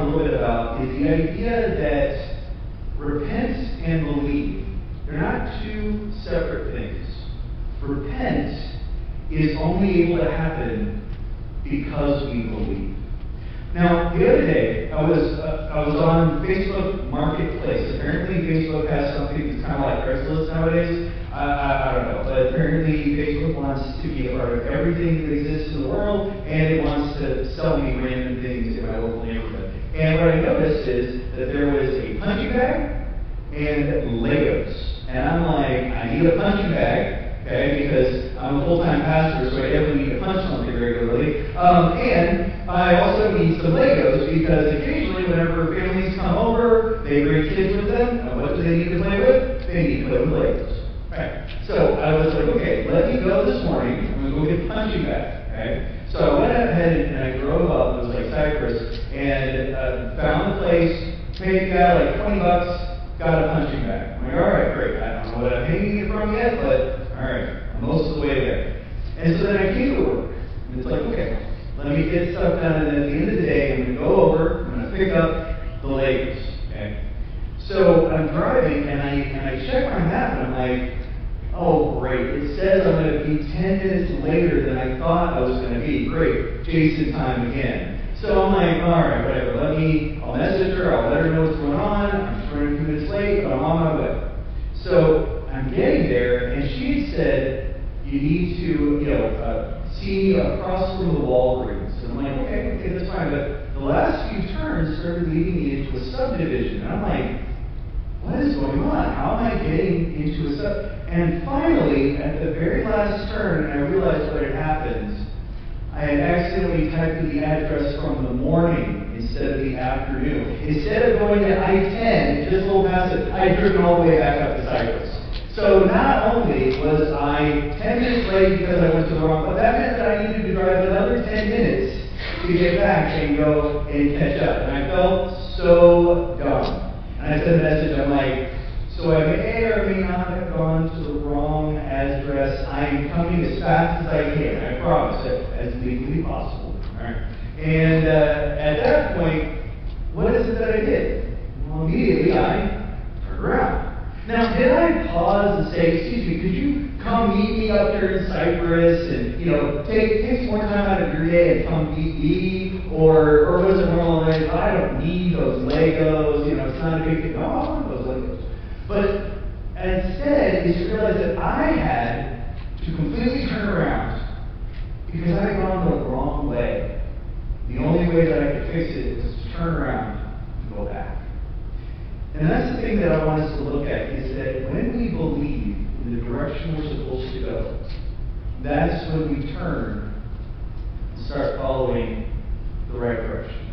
a little bit about is the idea that repent and believe, they're not two separate things. Repent is only able to happen because we believe. Now, the other day, I was I was on Facebook Marketplace. Apparently, Facebook has something that's kind of like Craigslist nowadays. I, I, I don't know, but apparently, Facebook wants to be a part of everything that exists in the world, and it wants to sell me random things in my local neighborhood. And what I noticed is that there was a punching bag and Legos, and I'm like, I need a punching bag okay, because I'm a full-time pastor, so I definitely need to punch something regularly. Um, and I also need some Legos because occasionally, whenever families come over, they bring kids with them. And what do they need to play with? They need to play with Legos. Right. So I was like, okay, let me go this morning. I'm gonna go get punching bag. Okay. So I went ahead and I drove up. It was like Cypress, and uh, found a place. Paid the guy like 20 bucks. Got a punching bag. I'm like, all right, great. I don't know what I'm paying it from yet, but all right, I'm most of the way there. And so then I came to work, and it's like, okay, let me get stuff done, and then at the end of the day, I'm going to go over, I'm going to pick up the Legos. Okay. So I'm driving, and I and I check my map, and I'm like, oh great, it says I'm going to be 10 minutes later than I thought I was going to be. Jason time again. So I'm like, all right, whatever. Let me. I'll message her. I'll let her know what's going on. I'm running a few minutes late, but I'm on my way. So I'm getting there, and she said, you need to, you know, uh, see across from the Walgreens. And I'm like, okay, okay, that's fine. But the last few turns started leading me into a subdivision. And I'm like, what is going on? How am I getting into a sub? And finally, at the very last turn, I realized what had happened, I had accidentally typed the address from the morning instead of the afternoon. Instead of going to I-10, just little past it, I had driven all the way back up to Cypress. So not only was I 10 minutes late because I went to the wrong, but that meant that I needed to drive another 10 minutes to get back and go and catch up. And I felt so dumb. And I sent a message, I'm like, so I may or may not have gone to the wrong address. I am coming as fast as I can. I promise it, legally possible. All right. And uh, at that point, what is it that I did? Well, immediately I turned around. Now, did I pause and say, excuse me, could you come meet me up here in Cypress and, you know, take, take some more time out of your day and come meet me? Or, or was it more like, I don't need those Legos, you know, it's not a big deal. No, I want those Legos. But instead, is to realize that I had to completely turn around because I had gone the wrong way. The only way that I could fix it was to turn around and go back. And that's the thing that I want us to look at is that when we believe in the direction we're supposed to go, that's when we turn and start following the right direction.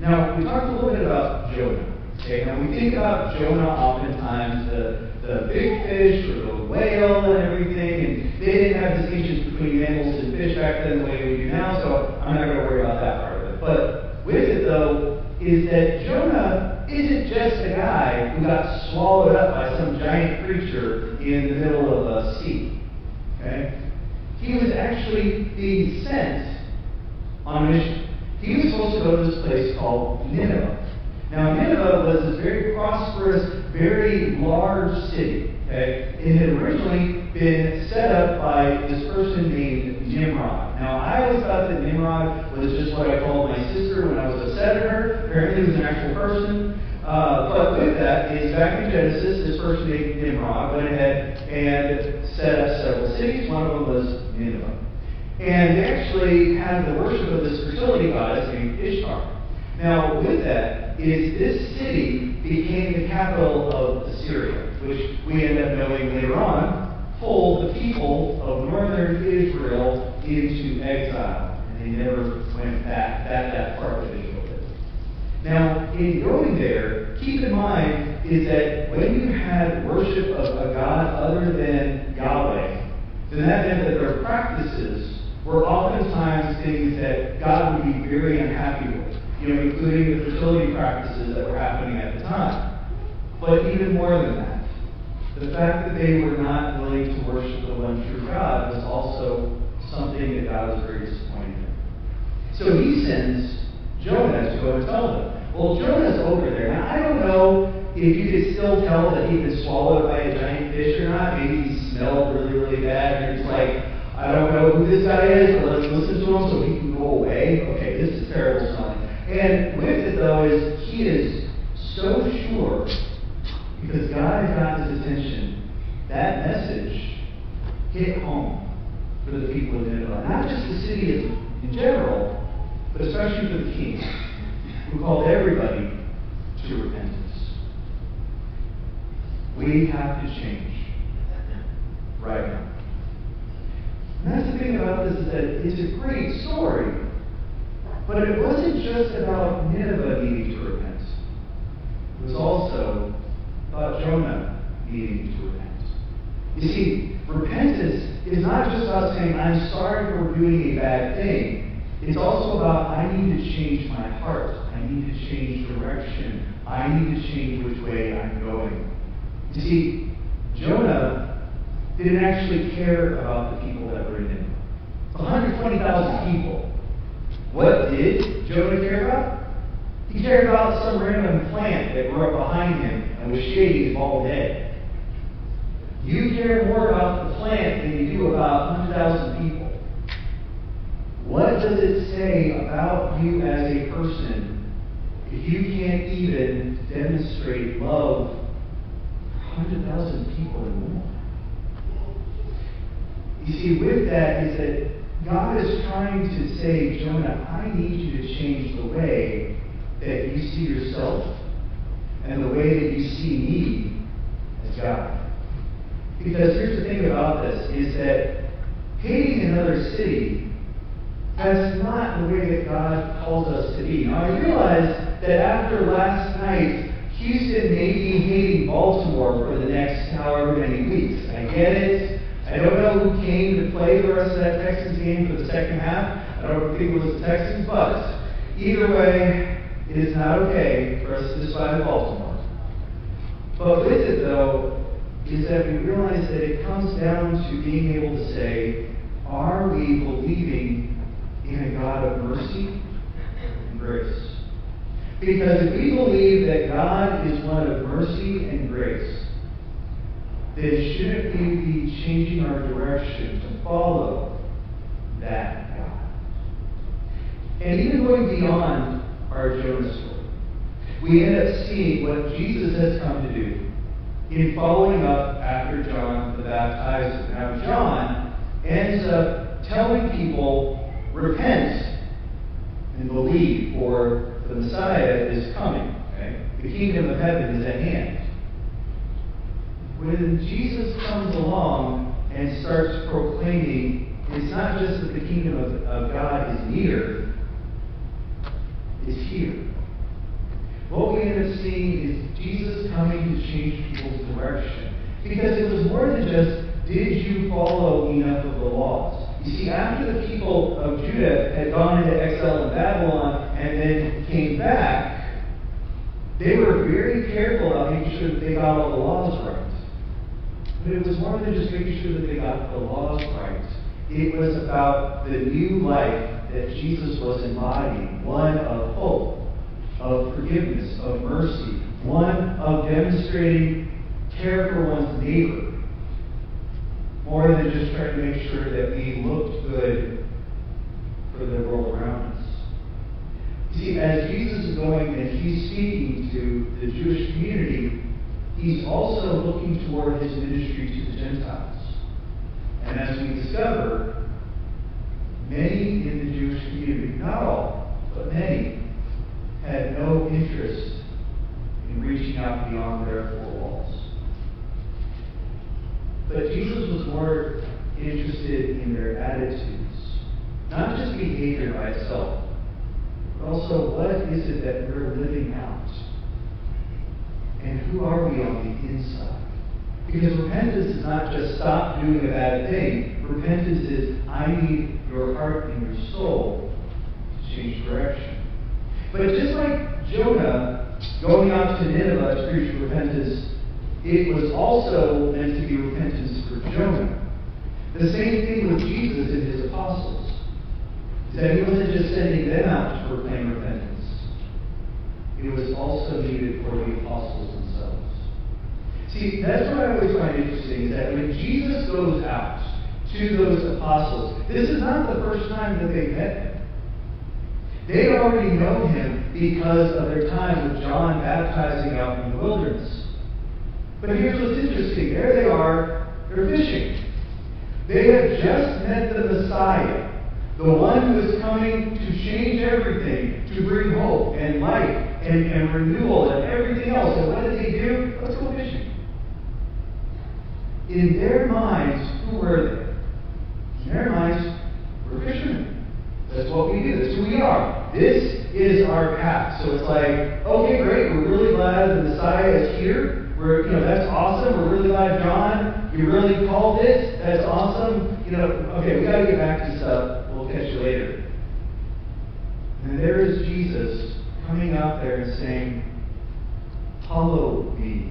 Now, we talked a little bit about Jonah. Okay, now we think about Jonah oftentimes, the, the big fish or the whale and everything, and they didn't have distinctions between mammals and fish back then the way we do now, so I'm not going to worry about that part of it. But with it, though, is that Jonah isn't just a guy who got swallowed up by some giant creature in the middle of a sea. Okay? He was actually being sent on a mission. He was supposed to go to this place called Nineveh. Now, Nineveh was this very prosperous, very large city. Okay? It had originally been set up by this person named Nimrod. Now, I always thought that Nimrod was just what I called my sister when I was a at her. Apparently, he was an actual person. Uh, but with that is back in Genesis, this person named Nimrod went ahead and set up several cities. One of them was Nineveh. And they actually had the worship of this fertility goddess named Ishtar. Now, with that, is this city became the capital of Assyria, which we end up knowing later on pulled the people of northern Israel into exile, and they never went back. That that part of Israel. Now, in going there, keep in mind is that when you had worship of a god other than Yahweh, then that meant that their practices were oftentimes things that God would be very unhappy with, you know, including the fertility practices that were happening at the time. But even more than that, the fact that they were not willing to worship the one true God was also something that God was very disappointed in. So he sends Jonah to go and tell them. Well, Jonah's over there. Now, I don't know if you could still tell that he'd been swallowed by a giant fish or not. Maybe he smelled really, really bad, and it's like, I don't know who this guy is, but let's listen to him so he can go away. Okay, this is terrible. And with it, though, is he is so sure, because God has got his attention, that message hit home for the people of Nineveh. Not just the city in general, but especially for the king, who called everybody to repentance. We have to change right now. And that's the thing about this is that it's a great story, but it wasn't just about Nineveh needing to repent. It was also about Jonah needing to repent. You see, repentance is not just about saying, I'm sorry for doing a bad thing. It's also about, I need to change my heart. I need to change direction. I need to change which way I'm going. You see, Jonah didn't actually care about the people that were in Nineveh. 120,000 people. What did Jonah care about? He cared about some random plant that grew up behind him and was shading his bald head. You care more about the plant than you do about 100,000 people. What does it say about you as a person if you can't even demonstrate love for 100,000 people and more? You see, with that is that God is trying to say, Jonah, I need you to change the way that you see yourself and the way that you see me as God. Because here's the thing about this is that hating another city, that's not the way that God calls us to be. Now I realize that after last night, Houston may be hating Baltimore for the next however many weeks. I get it. I don't know who came to play the rest of that Texans game for the second half. I don't think it was the Texans, but either way, it is not okay for us to despise Baltimore. But with it, though, is that we realize that it comes down to being able to say, are we believing in a God of mercy and grace? Because if we believe that God is one of mercy and grace, then shouldn't we be changing our direction to follow that God? And even going beyond our Jonah story, we end up seeing what Jesus has come to do in following up after John the Baptizer. Now, John ends up telling people, repent and believe, for the Messiah is coming. Okay? The kingdom of heaven is at hand. When Jesus comes along and starts proclaiming, it's not just that the kingdom of, of God is near, it's here. What we end up seeing is Jesus coming to change people's direction. Because it was more than just, did you follow enough of the laws? You see, after the people of Judah had gone into exile in Babylon and then came back, they were very careful about making sure that they got all the laws right. But it was more than just making sure that they got the laws right. It was about the new life that Jesus was embodying, one of hope, of forgiveness, of mercy, one of demonstrating care for one's neighbor, more than just trying to make sure that we looked good for the world around us. See, as Jesus is going and he's speaking to the Jewish community, he's also looking toward his ministry to the Gentiles. And as we discover, many in the Jewish community, not all, but many, had no interest in reaching out beyond their four walls. But Jesus was more interested in their attitudes, not just behavior by itself, but also what is it that we're living out? And who are we on the inside? Because repentance is not just stop doing a bad thing. Repentance is I need your heart and your soul to change direction. But just like Jonah going out to Nineveh to preach repentance, it was also meant to be repentance for Jonah. The same thing with Jesus and his apostles. That he wasn't just sending them out to proclaim repentance. It was also needed for the apostles themselves. See, that's what I always find interesting is that when Jesus goes out to those apostles, this is not the first time that they met him. They already know him because of their time with John baptizing out in the wilderness. But here's what's interesting. There they are, they're fishing. They have just met the Messiah, the one who is coming to change everything, to bring hope and life and, and renewal and everything else. And what did they do? Let's go fishing. In their minds, who were they? In their minds, we're fishermen. That's what we do. That's who we are. This is our path. So it's like, okay, great. We're really glad the Messiah is here. We're, you know, that's awesome. We're really glad, John, you really called it. That's awesome. You know, okay, we got to get back to stuff. We'll catch you later. And there is Jesus coming out there and saying, Follow me.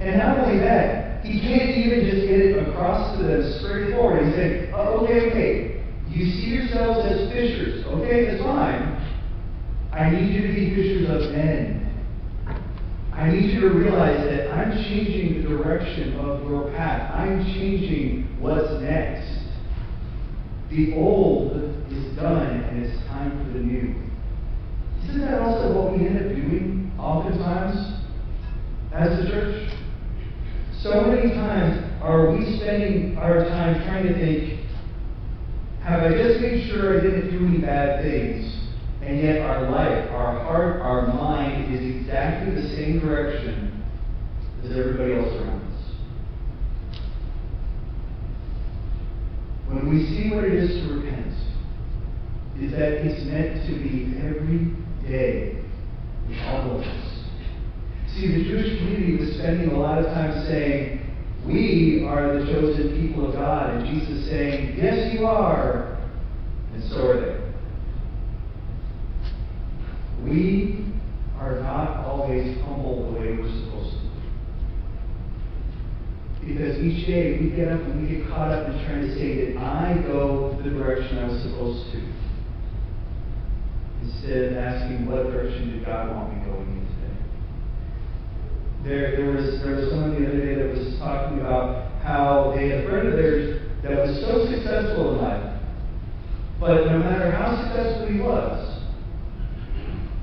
And not only that, he can't even just get it across to them straightforward. He's saying, oh, okay, okay, you see yourselves as fishers. Okay, that's fine. I need you to be fishers of men. I need you to realize that I'm changing the direction of your path. I'm changing what's next. The old is done and it's time for the new. Isn't that also what we end up doing oftentimes as a church? So many times are we spending our time trying to think, have I just made sure I didn't do any bad things? And yet our life, our heart, our mind is exactly the same direction as everybody else around us. When we see what it is to repent, is that it's meant to be every day with all of us. See, the Jewish community was spending a lot of time saying, We are the chosen people of God. And Jesus saying, Yes, you are. And so are they. We are not always humble the way we're supposed to be. Because each day we get up and we get caught up in trying to say, that I go the direction I was supposed to? Instead asking, What direction did God want me going in today? There, there, was, there was someone the other day that was talking about how they had a friend of theirs that was so successful in life, but no matter how successful he was,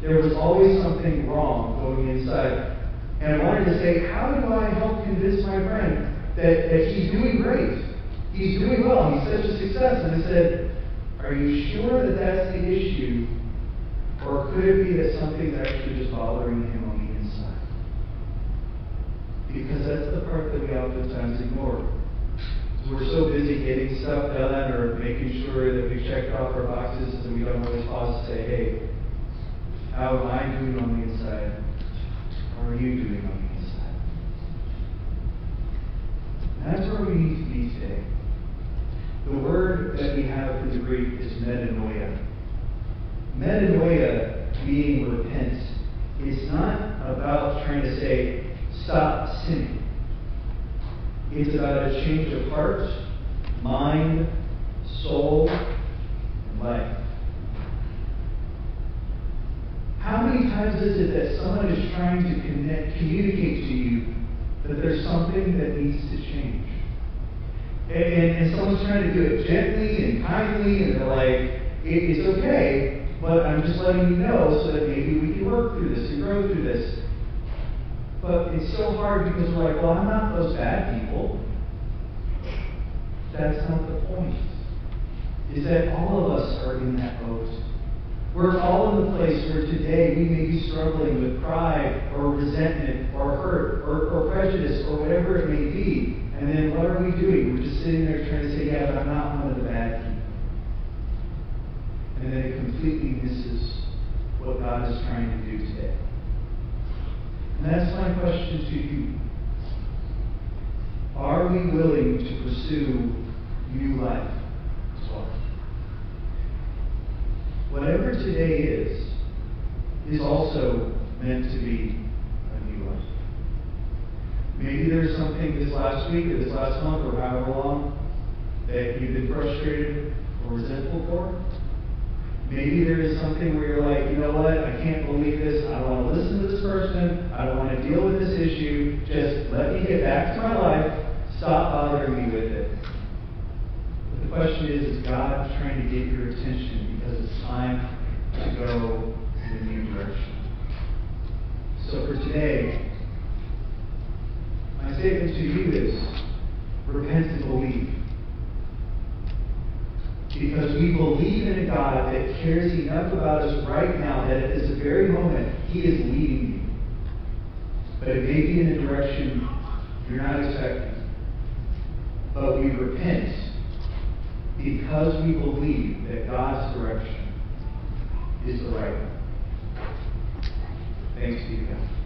there was always something wrong going inside. And I wanted to say, how do I help convince my friend that, that he's doing great? He's doing well. He's such a success. And I said, are you sure that that's the issue? Or could it be that something's actually just bothering him on the inside? Because that's the part that we oftentimes ignore. We're so busy getting stuff done or making sure that we checked off our boxes and we don't always pause to say, hey, how am I doing on the inside? How are you doing on the inside? And that's where we need to be today. The word that we have in the Greek is metanoia. Metanoia being repent. It's not about trying to say, stop sinning. It's about a change of heart, mind, soul, and life. How many times is it that someone is trying to connect, communicate to you that there's something that needs to change? And, and, and someone's trying to do it gently and kindly, and they're like, it, it's okay, but I'm just letting you know so that maybe we can work through this and grow through this. But it's so hard because we're like, well, I'm not those bad people. That's not the point. Is that all of us are in that boat. We're all in the place where today we may be struggling with pride or resentment or hurt or, or prejudice or whatever it may be. And then what are we doing? We're just sitting there trying to say, yeah, but I'm not one of the bad people. And then it completely misses what God is trying to do today. And that's my question to you. Are we willing to pursue new life as well? Whatever today is, is also meant to be a new life. Maybe there's something this last week or this last month or however long that you've been frustrated or resentful for. Maybe there is something where you're like, you know what, I can't believe this. I don't want to listen to this person. I don't want to deal with this issue. Just let me get back to my life. Stop bothering me with it. But the question is, is God trying to get your attention because it's time to go in a new direction? So for today, my statement to you is repent and believe. Because we believe in a God that cares enough about us right now that at this very moment, He is leading you. But it may be in a direction you're not expecting. But we repent because we believe that God's direction is the right one. Thanks be to God.